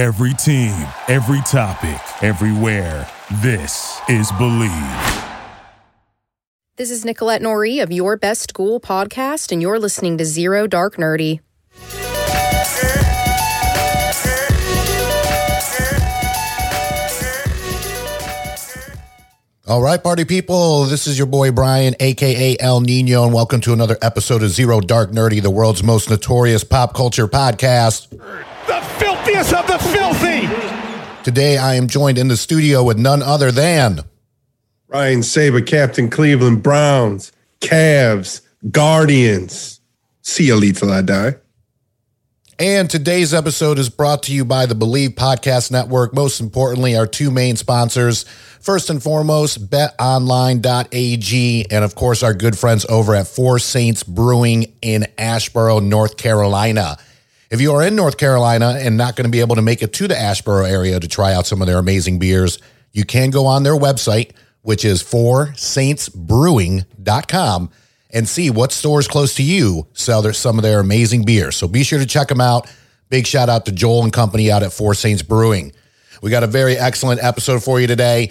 Every team, every topic, everywhere. This is Believe. This is Nicolette Norrie of Your Best School podcast, and you're listening to Zero Dark Nerdy. All right, party people. This is your boy Brian, aka El Nino, and welcome to another episode of Zero Dark Nerdy, the world's most notorious pop culture podcast. The filthiest of the filthy. Today, I am joined in the studio with none other than Ryan Saber, Captain Cleveland Browns, Cavs, Guardians. See you, till I die. And today's episode is brought to you by the Believe Podcast Network. Most importantly, our two main sponsors. First and foremost, betonline.ag, and of course, our good friends over at Four Saints Brewing in Asheboro, North Carolina. If you are in North Carolina and not going to be able to make it to the Asheboro area to try out some of their amazing beers, you can go on their website, which is foursaintsbrewing.com and see what stores close to you sell their, some of their amazing beers. So be sure to check them out. Big shout out to Joel and company out at Four Saints Brewing. We got a very excellent episode for you today.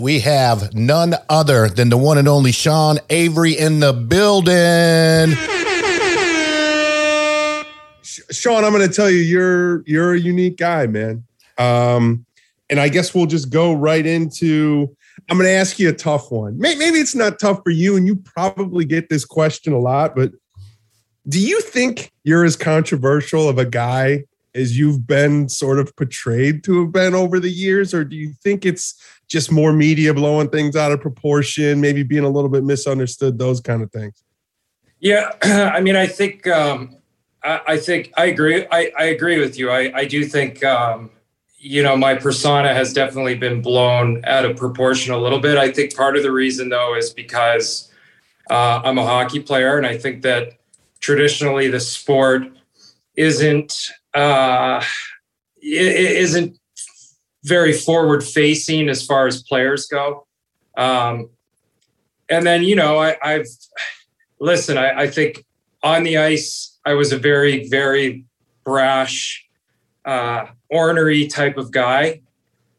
We have none other than the one and only Sean Avery in the building. Sean, I'm going to tell you, you're you're a unique guy, man. Um, and I guess we'll just go right into. I'm going to ask you a tough one. Maybe it's not tough for you, and you probably get this question a lot. But do you think you're as controversial of a guy as you've been sort of portrayed to have been over the years, or do you think it's just more media blowing things out of proportion, maybe being a little bit misunderstood, those kind of things? Yeah, I mean, I think um, I, I, think I agree. I, I agree with you. I, I do think um, you know my persona has definitely been blown out of proportion a little bit. I think part of the reason though is because uh, I'm a hockey player, and I think that traditionally the sport isn't uh, isn't very forward facing as far as players go. Um, and then, you know, I, have listen, I, I, think on the ice, I was a very, very brash, uh, ornery type of guy.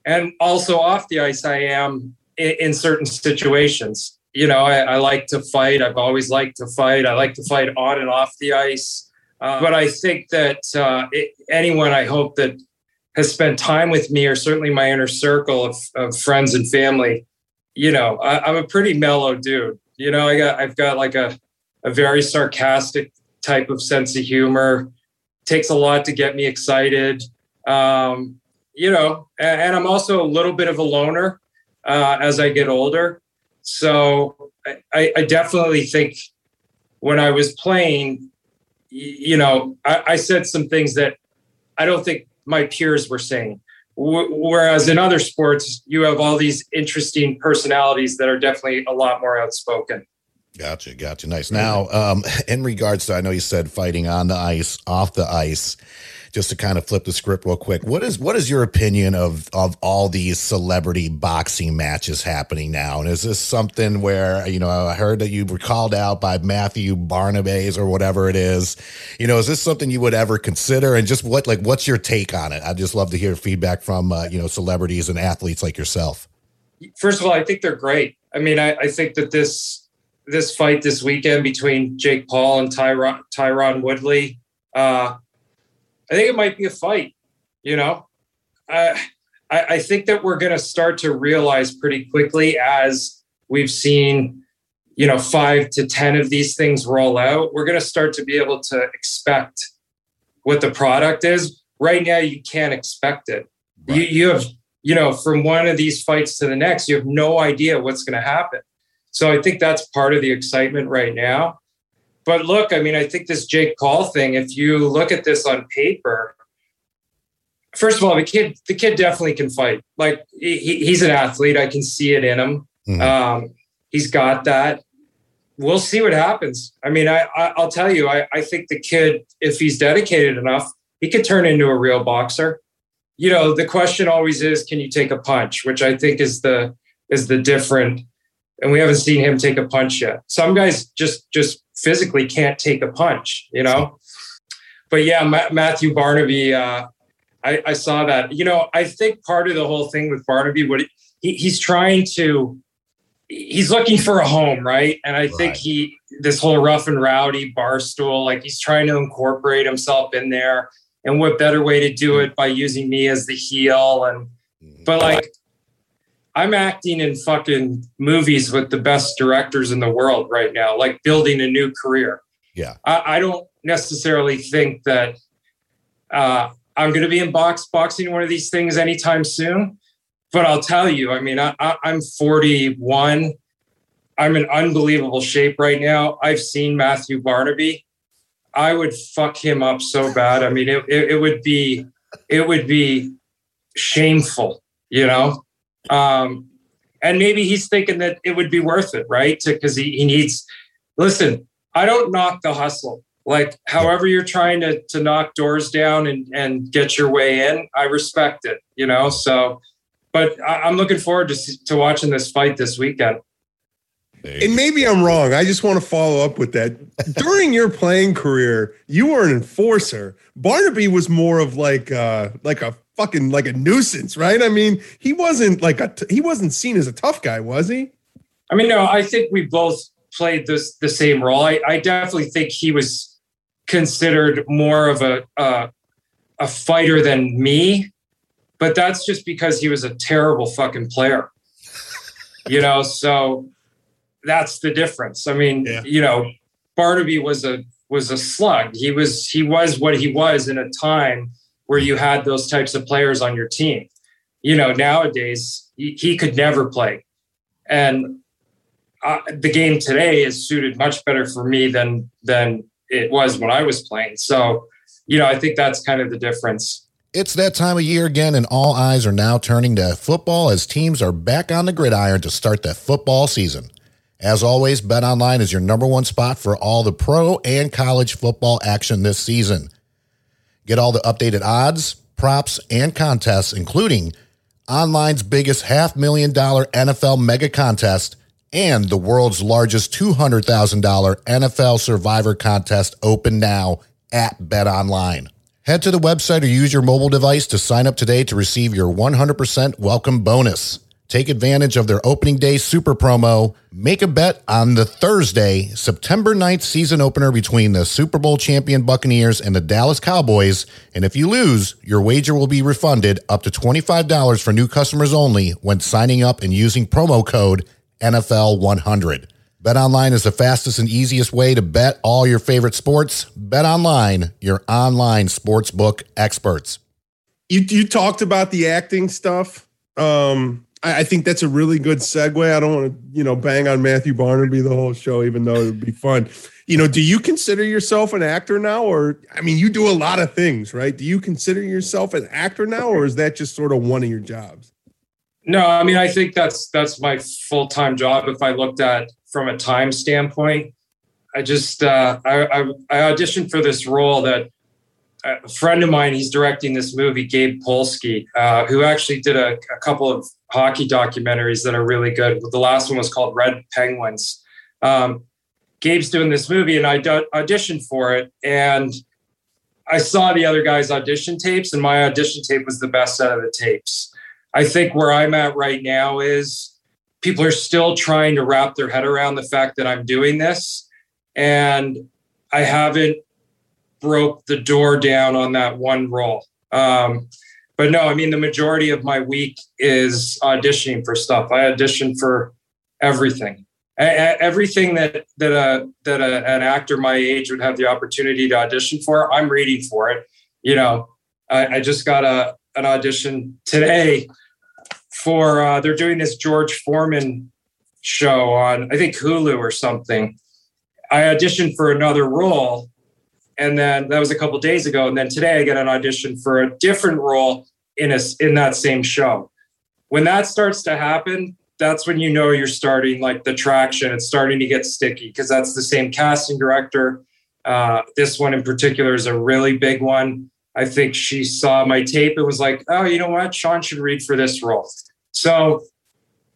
And also off the ice, I am in, in certain situations. You know, I, I like to fight. I've always liked to fight. I like to fight on and off the ice. Uh, but I think that uh, it, anyone I hope that has spent time with me, or certainly my inner circle of, of friends and family, you know, I, am a pretty mellow dude. You know, I got I've got like a a very sarcastic type of sense of humor. Takes a lot to get me excited. Um, you know, and, and, I'm also a little bit of a loner uh, as I get older. So I, I definitely think when I was playing, you know, I, I, said some things that I don't think my peers were saying. Whereas in other sports, you have all these interesting personalities that are definitely a lot more outspoken. Gotcha, gotcha. Nice. Now, um, in regards to, I know you said fighting on the ice, off the ice just to kind of flip the script real quick. What is what is your opinion of of all these celebrity boxing matches happening now? And is this something where you know I heard that you were called out by Matthew Barnabas or whatever it is? You know, is this something you would ever consider? And just what like what's your take on it? I'd just love to hear feedback from uh, you know celebrities and athletes like yourself. First of all, I think they're great. I mean, I, I think that this this fight this weekend between Jake Paul and Tyron Tyron Woodley. Uh, I think it might be a fight. You know, I I think that we're going to start to realize pretty quickly as we've seen, you know, five to ten of these things roll out. We're going to start to be able to expect what the product is. Right now, you can't expect it. Right. You you have you know from one of these fights to the next, you have no idea what's going to happen. So I think that's part of the excitement right now. But look, I mean, I think this Jake Paul thing, if you look at this on paper, first of all, the kid, the kid definitely can fight. Like he, he's an athlete. I can see it in him. Mm-hmm. Um, he's got that. We'll see what happens. I mean, I, I will tell you, I, I think the kid, if he's dedicated enough, he could turn into a real boxer. You know, the question always is, can you take a punch? Which I think is the is the different. And we haven't seen him take a punch yet. Some guys just just physically can't take a punch, you know. But yeah, Ma- Matthew Barnaby, uh, I, I saw that. You know, I think part of the whole thing with Barnaby, what he, he's trying to, he's looking for a home, right? And I think he, this whole rough and rowdy bar stool, like he's trying to incorporate himself in there. And what better way to do it by using me as the heel? And, but like, I'm acting in fucking movies with the best directors in the world right now, like building a new career. Yeah. I, I don't necessarily think that uh, I'm going to be in box boxing one of these things anytime soon. But I'll tell you, I mean, I, I, I'm 41. I'm in unbelievable shape right now. I've seen Matthew Barnaby. I would fuck him up so bad. I mean, it, it, it would be, it would be shameful, you know. Um, and maybe he's thinking that it would be worth it, right? Because he, he needs. Listen, I don't knock the hustle. Like, however you're trying to to knock doors down and and get your way in, I respect it. You know, so. But I, I'm looking forward to to watching this fight this weekend. And maybe I'm wrong. I just want to follow up with that. During your playing career, you were an enforcer. Barnaby was more of like uh like a fucking like a nuisance, right? I mean, he wasn't like a t- he wasn't seen as a tough guy, was he? I mean, no, I think we both played this the same role. I, I definitely think he was considered more of a uh, a fighter than me, but that's just because he was a terrible fucking player. You know, so that's the difference. I mean, Yeah. you know, Barnaby was a was a slug. He was he was what he was in a time where you had those types of players on your team. You know, nowadays he, could never play, and uh, the game today is suited much better for me than than it was when I was playing. So, you know, I think that's kind of the difference. It's that time of year again, and all eyes are now turning to football as teams are back on the gridiron to start the football season. As always, BetOnline is your number one spot for all the pro and college football action this season. Get all the updated odds, props, and contests, including online's biggest half million dollar NFL mega contest and the world's largest $200,000 NFL survivor contest open now at BetOnline. Head to the website or use your mobile device to sign up today to receive your 100% welcome bonus. Take advantage of their opening day super promo. Make a bet on the Thursday, September 9th season opener between the Super Bowl champion Buccaneers and the Dallas Cowboys. And if you lose, your wager will be refunded up to $25 for new customers only when signing up and using promo code NFL100. BetOnline is the fastest and easiest way to bet all your favorite sports. BetOnline, your online sportsbook experts. You you talked about the acting stuff. Um, I, I think that's a really good segue. I don't want to, you know, bang on Matthew Barnaby the whole show, even though it would be fun. You know, do you consider yourself an actor now, or I mean, you do a lot of things, right? Do you consider yourself an actor now, or is that just sort of one of your jobs? No, I mean, I think that's that's my full time job. If I looked at from a time standpoint, I just uh, I, I, I auditioned for this role that a friend of mine. He's directing this movie, Gabe Polsky, uh, who actually did a, a couple of hockey documentaries that are really good. The last one was called Red Penguins. Um, Gabe's doing this movie, and I d- auditioned for it, and I saw the other guys' audition tapes, and my audition tape was the best out of the tapes. I think where I'm at right now is people are still trying to wrap their head around the fact that I'm doing this. And I haven't broke the door down on that one role. Um, but no, I mean, the majority of my week is auditioning for stuff. I audition for everything. Everything that that a that a, an actor my age would have the opportunity to audition for, I'm reading for it. You know, I, I just got a an audition today for uh, they're doing this George Foreman show on I think Hulu or something. I auditioned for another role, and then that was a couple days ago. And then today I get an audition for a different role in a in that same show. When that starts to happen, that's when you know you're starting like the traction. It's starting to get sticky because that's the same casting director. Uh, this one in particular is a really big one. I think she saw my tape. It was like, oh, you know what? Sean should read for this role. So,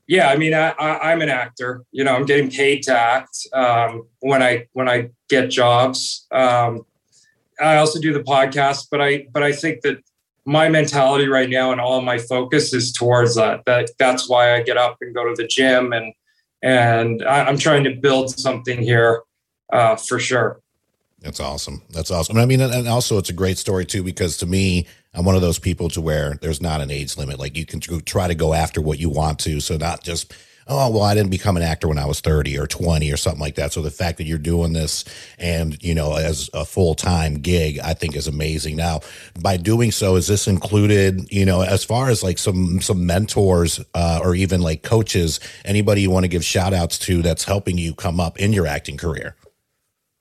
yeah, I mean, I, I, I'm an actor. You know, I'm getting paid to act um, when I when I get jobs. Um, I also do the podcast, but I but I think that my mentality right now and all my focus is towards that. That that's why I get up and go to the gym and and I, am trying to build something here uh, for sure. That's awesome. That's awesome. I mean, and also it's a great story too because to me, I'm one of those people to where there's not an age limit. Like you can try to go after what you want to, so not just oh well i didn't become an actor when i was 30 or 20 or something like that so the fact that you're doing this and you know as a full-time gig i think is amazing now by doing so is this included you know as far as like some some mentors uh, or even like coaches anybody you want to give shout outs to that's helping you come up in your acting career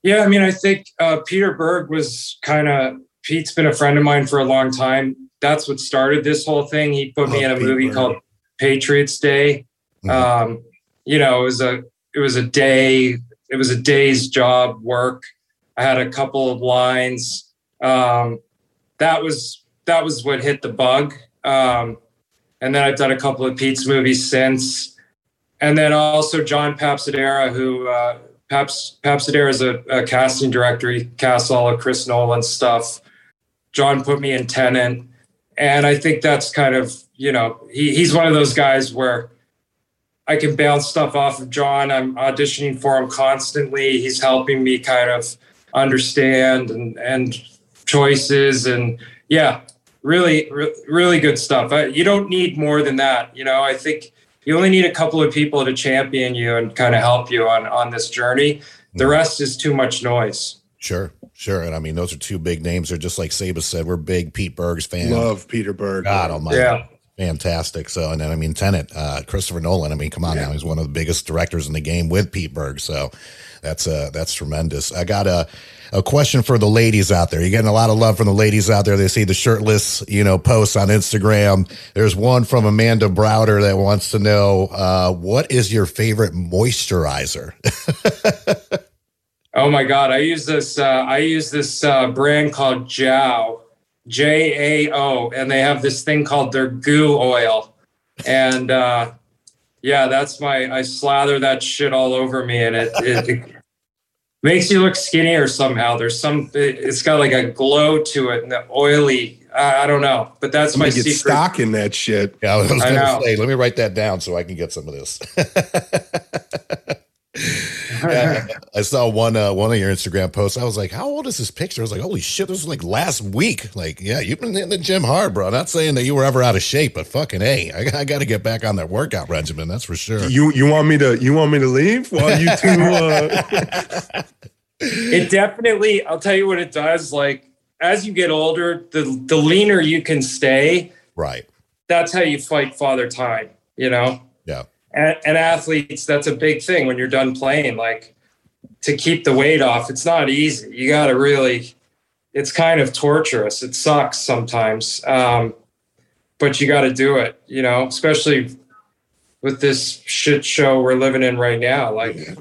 yeah, I mean, I think uh, Peter Berg was kind of Pete's been a friend of mine for a long time. That's what started this whole thing. He put me in a movie called Patriots Day. Mm-hmm. Um, you know, it was a it was a day. It was a day's job work. I had a couple of lines. Um, that was that was what hit the bug. Um, and then I've done a couple of Pete's movies since. And then also John Papsidera, who uh, Paps Papsidera is a, a, casting director. He casts all of Chris Nolan stuff. John put me in Tenet, and I think that's kind of you know he, he's one of those guys where I can bounce stuff off of John. I'm auditioning for him constantly. He's helping me kind of understand and and choices and yeah, really re- really good stuff. I, you don't need more than that. You know, I think you only need a couple of people to champion you and kind of help you on on this journey. The mm. rest is too much noise. Sure, sure. And I mean, those are two big names. They're just like Saba said, we're big Pete Berg's fans. Love Peter Berg. God almighty. Yeah. Fantastic. So, and then I mean, Tenet, uh, Christopher Nolan. I mean, come on yeah. now, he's one of the biggest directors in the game with Pete Berg. So, that's uh, that's tremendous. I got a a question for the ladies out there. You're getting a lot of love from the ladies out there. They see the shirtless, you know, posts on Instagram. There's one from Amanda Browder that wants to know uh, what is your favorite moisturizer? oh my God, I use this. Uh, I use this uh, brand called Jao, J A O, and they have this thing called their goo oil, and uh, yeah, that's my. I slather that shit all over me, and it, it makes you look skinnier somehow. There's some, it's got like a glow to it and the oily. I, I don't know, but that's I'm my get secret. stock in that shit. Yeah, I was going to say, let me write that down so I can get some of this. yeah, I saw one uh, one of your Instagram posts. I was like, "How old is this picture?" I was like, "Holy shit, this was like last week." Like, yeah, you've been in the gym hard, bro. Not saying that you were ever out of shape, but fucking hey, I, I got to get back on that workout regimen. That's for sure. You you want me to you want me to leave while you two? Uh... it definitely. I'll tell you what it does. Like as you get older, the the leaner you can stay. Right. That's how you fight father time. You know. Yeah and, and athletes, that's a big thing when you're done playing. Like to keep the weight off, it's not easy. You got to really, it's kind of torturous. It sucks sometimes, um, but you got to do it. You know, especially with this shit show we're living in right now. Like,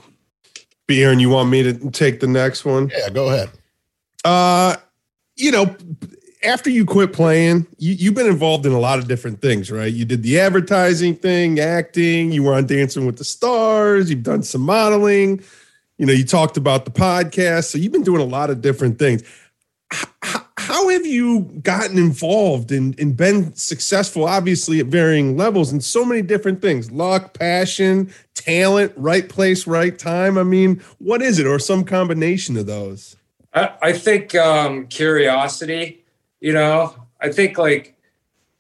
Bjorn, you want me to take the next one? Yeah, go ahead. Uh, you know, after you quit playing, you, you've been involved in a lot of different things, right? You did the advertising thing, acting, you were on Dancing with the Stars, you've done some modeling, you know, you talked about the podcast. So you've been doing a lot of different things. How, how have you gotten involved and, and been successful, obviously, at varying levels in so many different things luck, passion, talent, right place, right time? I mean, what is it, or some combination of those? I, think um, curiosity you know, I think like,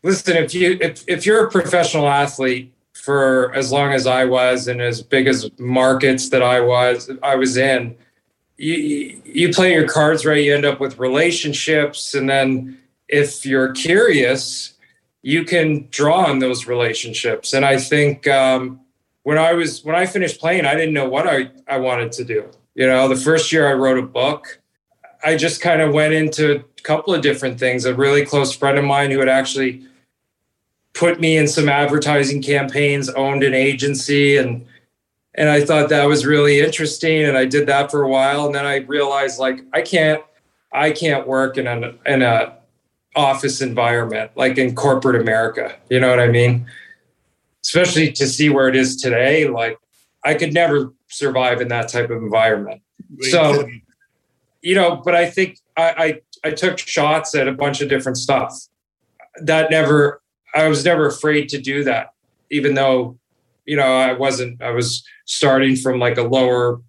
listen, if you if if you're a professional athlete for as long as I was and as big as markets that I was I was in, you you play your cards right, you end up with relationships, and then if you're curious, you can draw on those relationships. And I think um, when I was when I finished playing, I didn't know what I I wanted to do. You know, the first year I wrote a book. I just kind of went into a couple of different things. A really close friend of mine who had actually put me in some advertising campaigns, owned an agency, and and I thought that was really interesting. And I did that for a while, and then I realized like I can't I can't work in an in a office environment like in corporate America. You know what I mean? Especially to see where it is today, like I could never survive in that type of environment. So, you know, but I think I, I I took shots at a bunch of different stuff. that never I was never afraid to do that, even though you know I wasn't I was starting from like a lower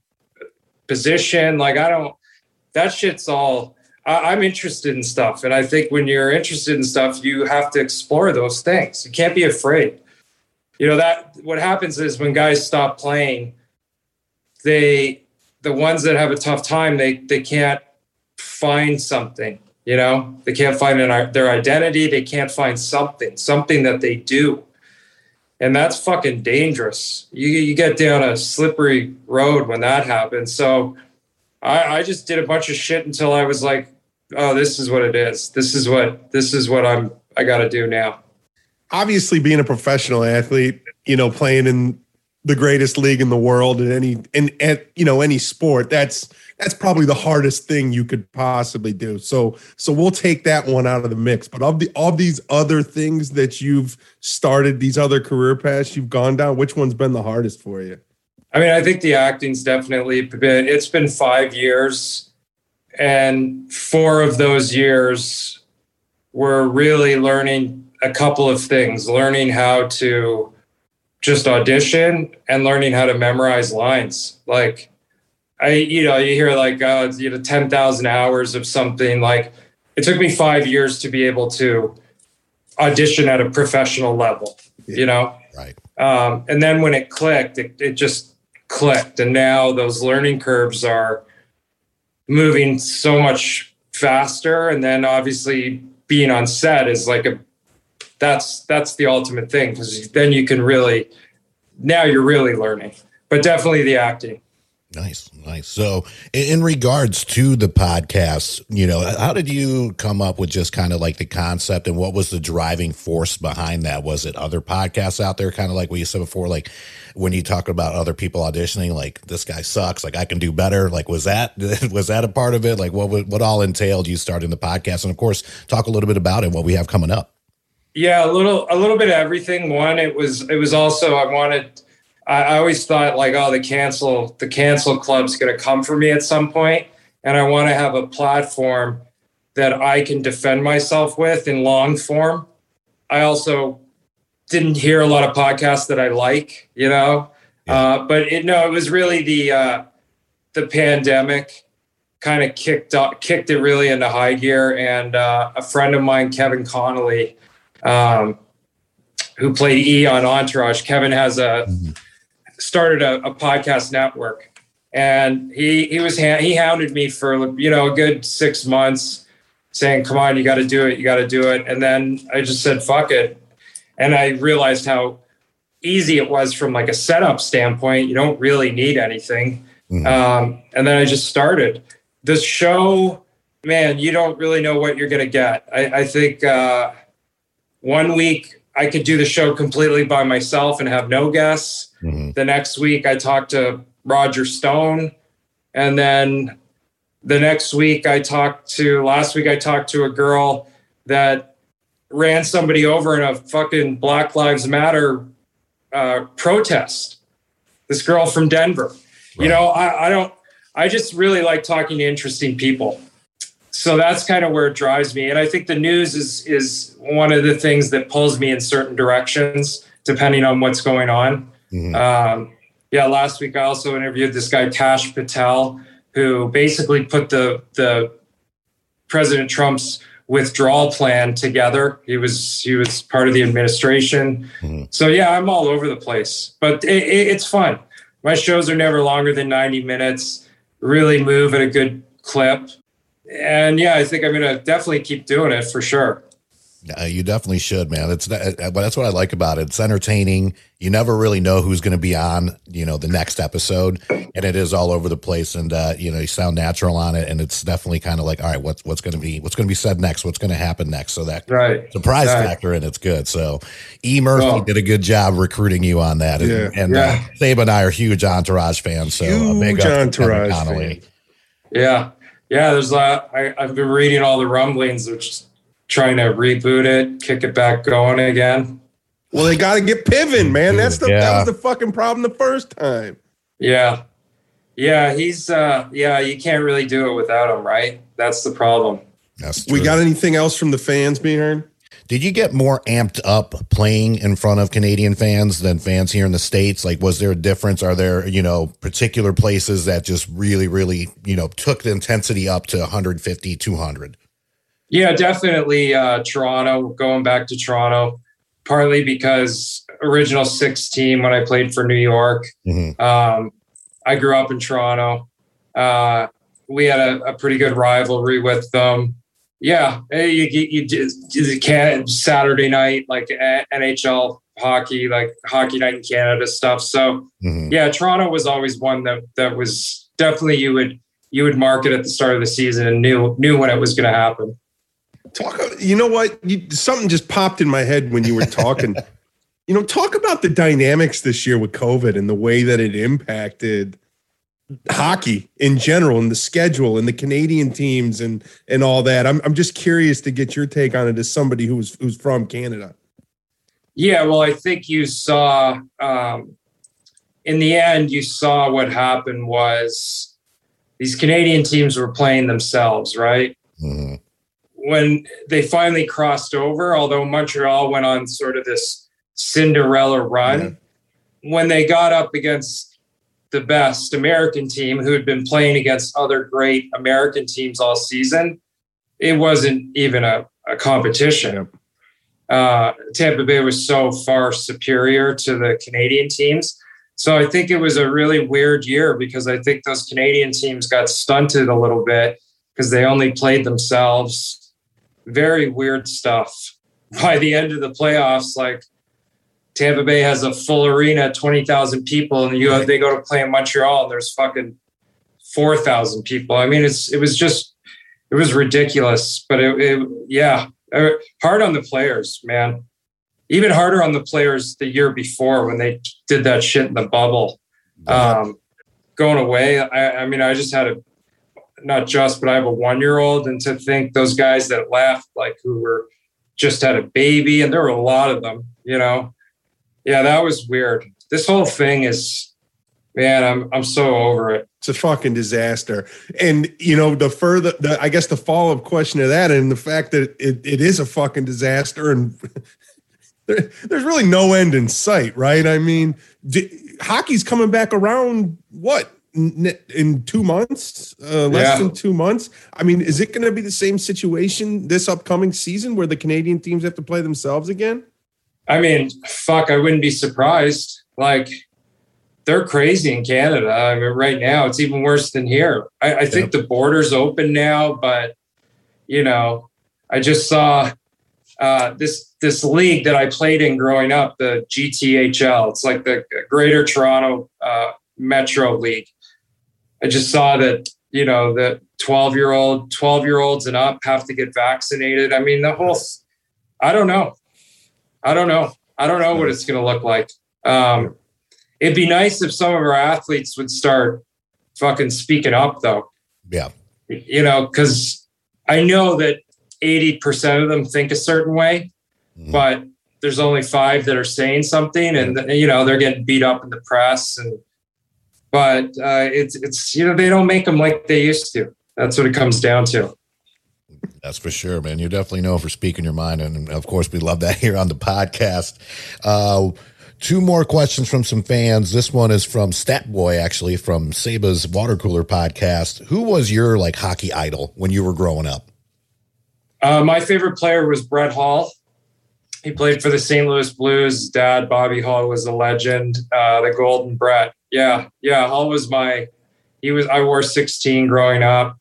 position. Like I don't that shit's all I, I'm interested in stuff. And I think when you're interested in stuff, you have to explore those things. You can't be afraid. You know, that what happens is when guys stop playing, they the ones that have a tough time, they they can't find something you know? They can't find an, their identity they can't find something something that they do. And that's fucking dangerous. You, you get down a slippery road when that happens. So I, I just did a bunch of shit until i was like oh this is what it is. This is what this is what i'm i gotta do now. Obviously being a professional athlete you know playing in the greatest league in the world in any in, you know any sport that's that's probably the hardest thing you could possibly do. So so we'll take that one out of the mix. But of the of these other things that you've started, these other career paths you've gone down, which one's been the hardest for you? I mean, I think the acting's definitely been it's been five years. And four of those years were really learning a couple of things, learning how to just audition and learning how to memorize lines. Like I, you know, you hear like, uh, you know, 10,000 hours of something. Like it took me five years to be able to audition at a professional level, you know? Right. Um, and then when it clicked, it, it just clicked. And now those learning curves are moving so much faster. And then obviously being on set is like a, that's, that's the ultimate thing because then you can really, now you're really learning, but definitely the acting. Nice, nice. So, in, regards to the podcast, you know, how did you come up with just kind of like the concept and what was the driving force behind that? Was it other podcasts out there, kind of like what you said before, like when you talk about other people auditioning, like this guy sucks, like I can do better? Like, was that was that a part of it? Like, what what all entailed you starting the podcast, and of course, talk a little bit about it, what we have coming up. Yeah, a little a little bit of everything. One, it was it was also I wanted I, I always thought like, oh, the cancel the cancel club's going to come for me at some point, and I want to have a platform that I can defend myself with in long form. I also didn't hear a lot of podcasts that I like, you know. Yeah. Uh, but it, no, it was really the uh, the pandemic kind of kicked up, kicked it really into high gear. And uh, a friend of mine, Kevin Connolly, um, who played E on Entourage, Kevin has a mm-hmm started a, a podcast network, and he he was he hounded me for you know a good six months, saying, "Come on, you got to do it, you got to do it." And then I just said, "Fuck it," and I realized how easy it was from like a setup standpoint. You don't really need anything, mm-hmm. um, and then I just started the show. Man, you don't really know what you're gonna get. I, I think uh, one week I could do the show completely by myself and have no guests. Mm-hmm. The next week, I talked to Roger Stone. And then the next week, I talked to, last week, I talked to a girl that ran somebody over in a fucking Black Lives Matter uh, protest. This girl from Denver. Right. You know, I, I don't, I just really like talking to interesting people. So that's kind of where it drives me. And I think the news is is one of the things that pulls me in certain directions, depending on what's going on. Mm-hmm. Um, yeah, last week I also interviewed this guy Kash Patel, who basically put the the President Trump's withdrawal plan together. He was he was part of the administration. Mm-hmm. So yeah, I'm all over the place, but it, it, it's fun. My shows are never longer than 90 minutes. Really move at a good clip, and yeah, I think I'm gonna definitely keep doing it for sure. Uh, you definitely should, man. It's uh, but that's what I like about it. It's entertaining. You never really know who's going to be on, you know, the next episode, and it is all over the place. And uh, you know, you sound natural on it, and it's definitely kind of like, all right, what's what's going to be what's going to be said next, what's going to happen next. So that right. surprise right. factor and it's good. So E Murphy oh. did a good job recruiting you on that, and, yeah. and yeah. Uh, Sabe and I are huge Entourage fans. So huge a big Entourage fan. Yeah, yeah. There's uh, I, I've been reading all the rumblings, which trying to reboot it, kick it back going again. Well, they got to get Piven, man. That's the yeah. that was the fucking problem the first time. Yeah, yeah. He's uh, yeah. You can't really do it without him, right? That's the problem. That's true. we got anything else from the fans being heard? Did you get more amped up playing in front of Canadian fans than fans here in the States? Like, was there a difference? Are there, you know, particular places that just really, really, you know, took the intensity up to 150, 200? Yeah, definitely uh, Toronto, going back to Toronto, partly because original six team when I played for New York. Mm-hmm. Um, I grew up in Toronto. Uh, we had a, a, pretty good rivalry with them. Yeah, you, you, you can Saturday night like NHL hockey, like hockey night in Canada stuff. So mm-hmm. yeah, Toronto was always one that that was definitely you would you would mark it at the start of the season and knew knew when it was going to happen. Talk. You know what? You, something just popped in my head when you were talking. you know, talk about the dynamics this year with COVID and the way that it impacted hockey in general and the schedule and the Canadian teams and and all that. I'm I'm just curious to get your take on it as somebody who's who's from Canada. Yeah, well, I think you saw um, in the end, you saw what happened was these Canadian teams were playing themselves, right? Mm-hmm. When they finally crossed over, although Montreal went on sort of this Cinderella run. Yeah. When they got up against the best American team who had been playing against other great American teams all season, it wasn't even a, a competition. Uh, Tampa Bay was so far superior to the Canadian teams. So I think it was a really weird year because I think those Canadian teams got stunted a little bit because they only played themselves. Very weird stuff. By the end of the playoffs, like Tampa Bay has a full arena, 20,000 people, and you they go to play in Montreal and there's fucking 4,000 people. I mean, it's it was just it was ridiculous, but it, it yeah, uh, hard on the players, man. Even harder on the players the year before when they did that shit in the bubble. Um, going away, I, I mean, I just had a not just, but I have a one year old, and to think those guys that left, like who were just had a baby, and there were a lot of them, you know, yeah, that was weird. This whole thing is, man, I'm I'm so over it. It's a fucking disaster. And you know, the further, the, I guess, the follow up question to that, and the fact that it, it is a fucking disaster, and there, there's really no end in sight, right? I mean, hockey's coming back around. What in two months, uh, less yeah. than two months. I mean, is it going to be the same situation this upcoming season where the Canadian teams have to play themselves again? I mean, fuck, I wouldn't be surprised. Like, they're crazy in Canada. I mean, right now it's even worse than here. I, I think the border's open now, but you know, I just saw uh, this this league that I played in growing up, the GTHL. It's like the Greater Toronto uh, Metro League. I just saw that you know the 12 year old 12 year olds and up have to get vaccinated. I mean, the whole. I don't know. I don't know. I don't know what it's going to look like. Um, it'd be nice if some of our athletes would start fucking speaking up, though. Yeah. You know, because I know that 80% of them think a certain way, mm-hmm. but there's only five that are saying something and, you know, they're getting beat up in the press. And, but uh, it's, it's, you know, they don't make them like they used to. That's what it comes down to. That's for sure, man. You definitely know for speaking your mind. And of course, we love that here on the podcast. Uh, two more questions from some fans. This one is from Stat Boy, actually, from Seba's Water Cooler podcast. Who was your like hockey idol when you were growing up? Uh, my favorite player was Brett Hull. He played for the St. Louis Blues. Dad, Bobby Hull, was a legend. Uh, the Golden Brett. Yeah, yeah. Hull was my. He was. I wore 16 growing up.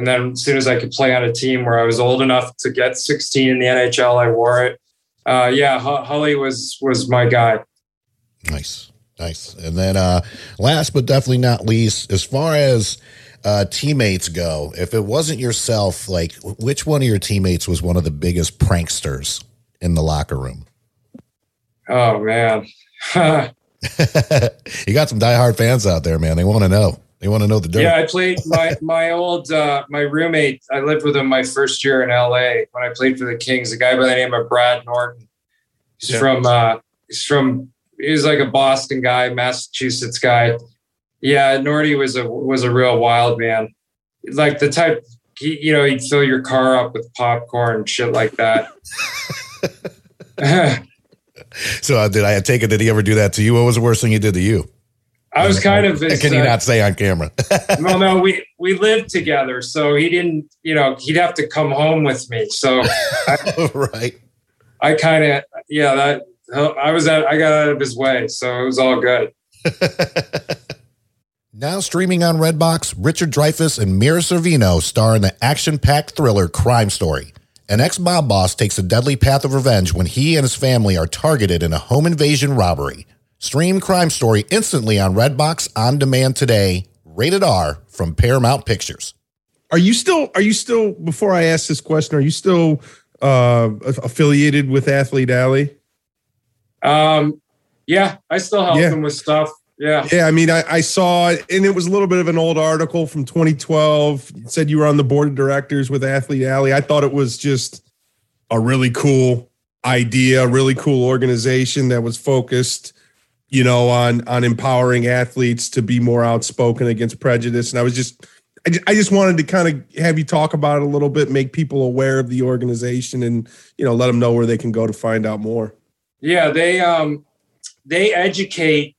And then as soon as I could play on a team where I was old enough to get 16 in the NHL, I wore it. Uh, yeah, Holly was was my guy. Nice, nice. And then uh, last but definitely not least, as far as uh, teammates go, if it wasn't yourself, like which one of your teammates was one of the biggest pranksters in the locker room? Oh man. you got some diehard fans out there, man. They want to know. They want to know the dirt. Yeah, I played my my old uh, my roommate. I lived with him my first year in LA when I played for the Kings. A guy by the name of Brad Norton. He's yeah. from uh, he's from he's like a Boston guy, Massachusetts guy. Yeah, Norty was a was a real wild man. Like the type he, you know, he'd fill your car up with popcorn and shit like that. so uh, did I take it? Did he ever do that to you? What was the worst thing he did to you? I was kind of. His, Can you uh, not say on camera? no, no. We we lived together, so he didn't. You know, he'd have to come home with me. So, I, right. I kind of yeah. That I was at. I got out of his way, so it was all good. now streaming on Redbox, Richard Dreyfuss and Mira Sorvino star in the action-packed thriller Crime Story. An ex-mob boss takes a deadly path of revenge when he and his family are targeted in a home invasion robbery. Stream Crime Story instantly on Redbox on demand today. Rated R from Paramount Pictures. Are you still? Are you still? Before I ask this question, are you still uh, affiliated with Athlete Ally? Um, yeah, I still help yeah. them with stuff. Yeah. Yeah. I mean, I, I saw it, and it was a little bit of an old article from 2012. It said you were on the board of directors with Athlete Ally. I thought it was just a really cool idea, really cool organization that was focused you know, on on empowering athletes to be more outspoken against prejudice. And I was just, I just, I just wanted to kind of have you talk about it a little bit, make people aware of the organization, and you know, let them know where they can go to find out more. Yeah, they um, they educate.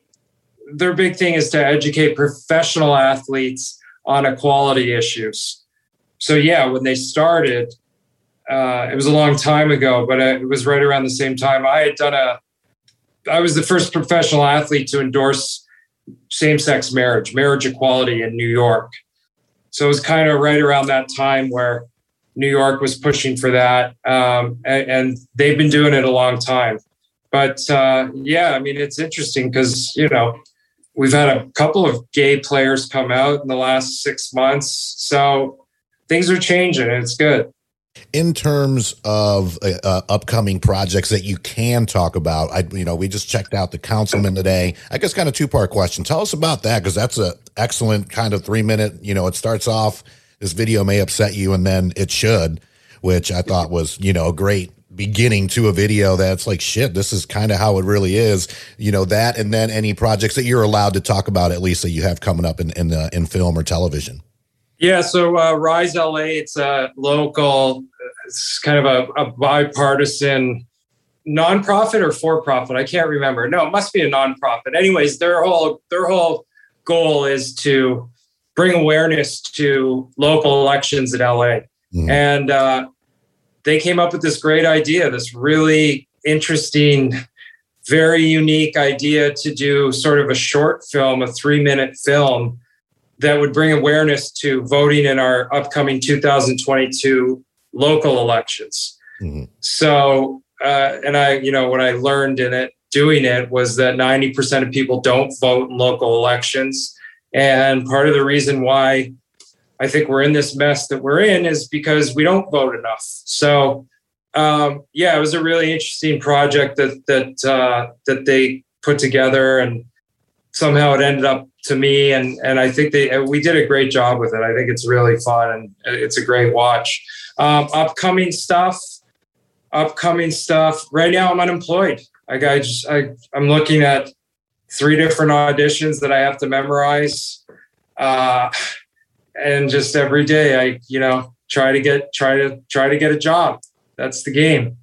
Their big thing is to educate professional athletes on equality issues. So yeah, when they started, uh, it was a long time ago, but it was right around the same time I had done a I was the first professional athlete to endorse same sex marriage, marriage equality in New York. So it was kind of right around that time where New York was pushing for that. Um, and, and, they've been doing it a long time. But uh, yeah, I mean, it's interesting because, you know, we've had a couple of gay players come out in the last six months. So things are changing and it's good in terms of uh, uh, upcoming projects that you can talk about i you know we just checked out the councilman today. I guess kind of two part question. Tell us about that because that's a excellent kind of three minute you know it starts off this video may upset you and then it should which i thought was you know a great beginning to a video that's like shit this is kind of how it really is. You know that and then any projects that you're allowed to talk about at least that you have coming up in in, the, in film or television yeah, so uh, Rise LA, it's a local, it's kind of a, a bipartisan nonprofit or for profit. I can't remember. No, it must be a nonprofit. Anyways, their whole their whole goal is to bring awareness to local elections in LA, mm-hmm. and uh, they came up with this great idea, this really interesting, very unique idea to do sort of a short film, a three minute film that would bring awareness to voting in our upcoming 2022 local elections. Mm-hmm. So, uh, and I, you know, what I learned in it, doing it, was that 90% of people don't vote in local elections. And part of the reason why I think we're in this mess that we're in is because we don't vote enough. So, um, yeah, it was a really interesting project that that uh, that they put together, and somehow it ended up to me and and I think they we did a great job with it. I think it's really fun and it's a great watch. Um, upcoming stuff, upcoming stuff. Right now, I'm unemployed. I got just I I'm looking at three different auditions that I have to memorize, uh, and just every day I you know try to get try to try to get a job. That's the game.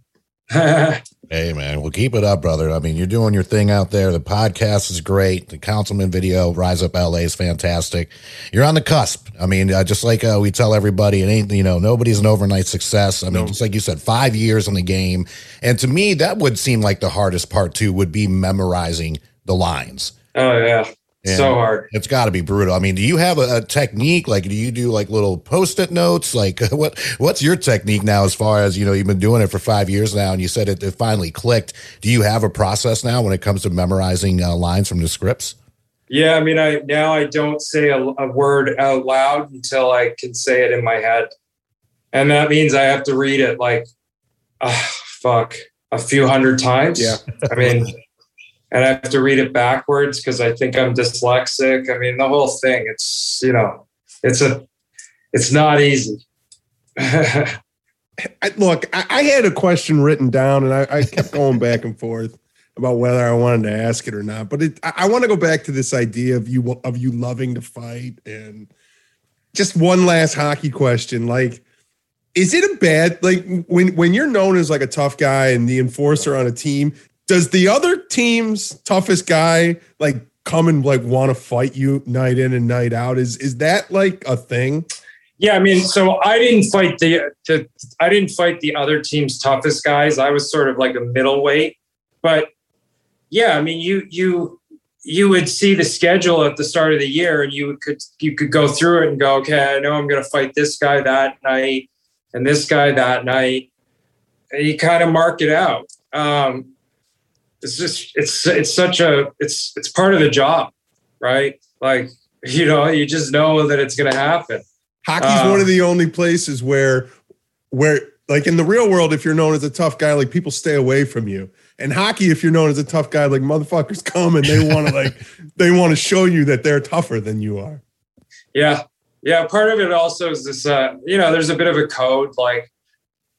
Hey man, well keep it up, brother. I mean, you're doing your thing out there. The podcast is great. The Councilman video, Rise Up LA, is fantastic. You're on the cusp. I mean, uh, just like uh, we tell everybody, it ain't you know nobody's an overnight success. I mean, no. just like you said, five years in the game, and to me, that would seem like the hardest part too. Would be memorizing the lines. Oh yeah, and so hard. It's got to be brutal. I mean, do you have a, a, technique? Like, do you do like little post-it notes? Like, what what's your technique now? As far as you know, you've been doing it for five years now, and you said it, it finally clicked. Do you have a process now when it comes to memorizing uh, lines from the scripts? Yeah, I mean, I now I don't say a, a word out loud until I can say it in my head, and that means I have to read it like, oh, fuck, a few hundred times. Yeah, I mean and I have to read it backwards because I think I'm dyslexic. I mean, the whole thing. It's you know, it's a, it's not easy. Look, I, had a question written down, and I, I kept going back and forth about whether I wanted to ask it or not. But it, I, I want to go back to this idea of you of you loving to fight, and just one last hockey question, like is it a bad like when when you're known as like a tough guy and the enforcer on a team? Does the other team's toughest guy like come and like want to fight you night in and night out? Is is that like a thing? Yeah, I mean, so I didn't fight the, the I didn't fight the other team's toughest guys. I was sort of like a middleweight, but yeah, I mean, you you you would see the schedule at the start of the year, and you could you could go through it and go, okay, I know I'm going to fight this guy that night and this guy that night, and you kind of mark it out. Um, it's just it's it's such a it's it's part of the job, right? Like you know, you just know that it's going to happen. Hockey's Uh, one of the only places where where like in the real world, if you're known as a tough guy, like people stay away from you. And hockey, if you're known as a tough guy, like motherfuckers come and they want to like they want to show you that they're tougher than you are. Yeah. Yeah. Part of it also is this, uh, you know, there's a bit of a code. Like,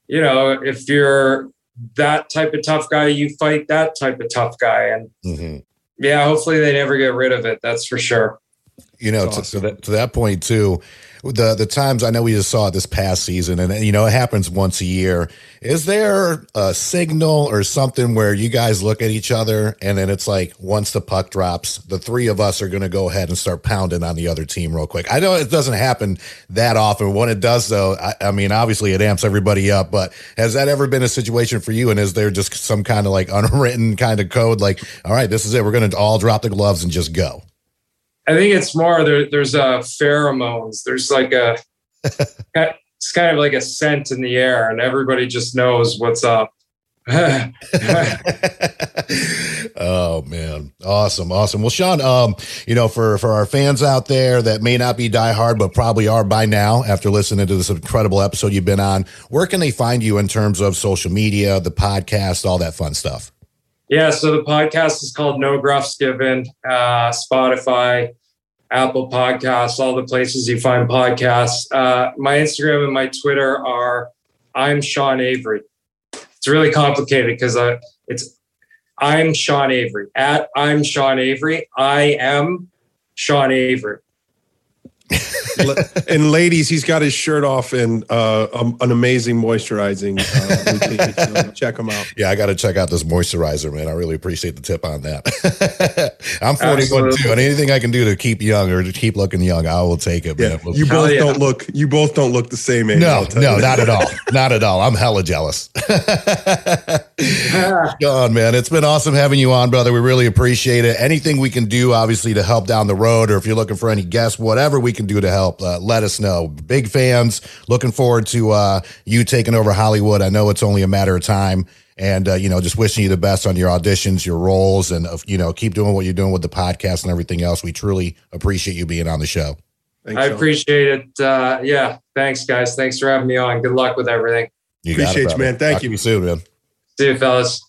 you know, if you're that type of tough guy, you fight that type of tough guy. And Mhm. yeah, hopefully they never get rid of it. That's for sure. You know, to, to, that, to that point too, the the times I know we just saw it this past season, and you know it happens once a year. Is there a signal or something where you guys look at each other, and then it's like once the puck drops, the three of us are going to go ahead and start pounding on the other team real quick? I know it doesn't happen that often. When it does, though, I, I mean, obviously it amps everybody up. But has that ever been a situation for you? And is there just some kind of like unwritten kind of code, like, all right, this is it, we're going to all drop the gloves and just go? I think it's more there, there's uh, pheromones. There's like a, it's kind of like a scent in the air, and everybody just knows what's up. oh man awesome awesome well sean um you know for for our fans out there that may not be diehard but probably are by now after listening to this incredible episode you've been on where can they find you in terms of social media the podcast all that fun stuff Yeah, so the podcast is called No Gruffs Given, uh, Spotify, Apple Podcasts, all the places you find podcasts. Uh, my Instagram and my Twitter are I'm Sean Avery. It's really complicated because uh, it's I'm Sean Avery at I'm Sean Avery. I am Sean Avery. And ladies, he's got his shirt off and uh, um, an amazing moisturizing uh, routine. So check him out. yeah i gotta check out this moisturizer man i really appreciate the tip on that i'm 41 Absolutely. too and anything i can do to keep young or to keep looking young i will take it Yeah, man you Hell both yeah. don't look. You both don't look the same age. no no not at all not at all i'm hella jealous John, man, it's been awesome having you on, brother. We really appreciate it. Anything we can do, obviously, to help down the road, or if you're looking for any guests, whatever we can do to help, uh, let us know. Big fans. Looking forward to uh, you taking over Hollywood. I know it's only a matter of time. And, uh, you know, just wishing you the best on your auditions, your roles, and, uh, you know, keep doing what you're doing with the podcast and everything else. We truly appreciate you being on the show. Thanks, I Sean. appreciate it. Uh, yeah, thanks, guys. Thanks for having me on. Good luck with everything. You Appreciate it, you, man. Thank Talk to you. you soon, man. See you, fellas.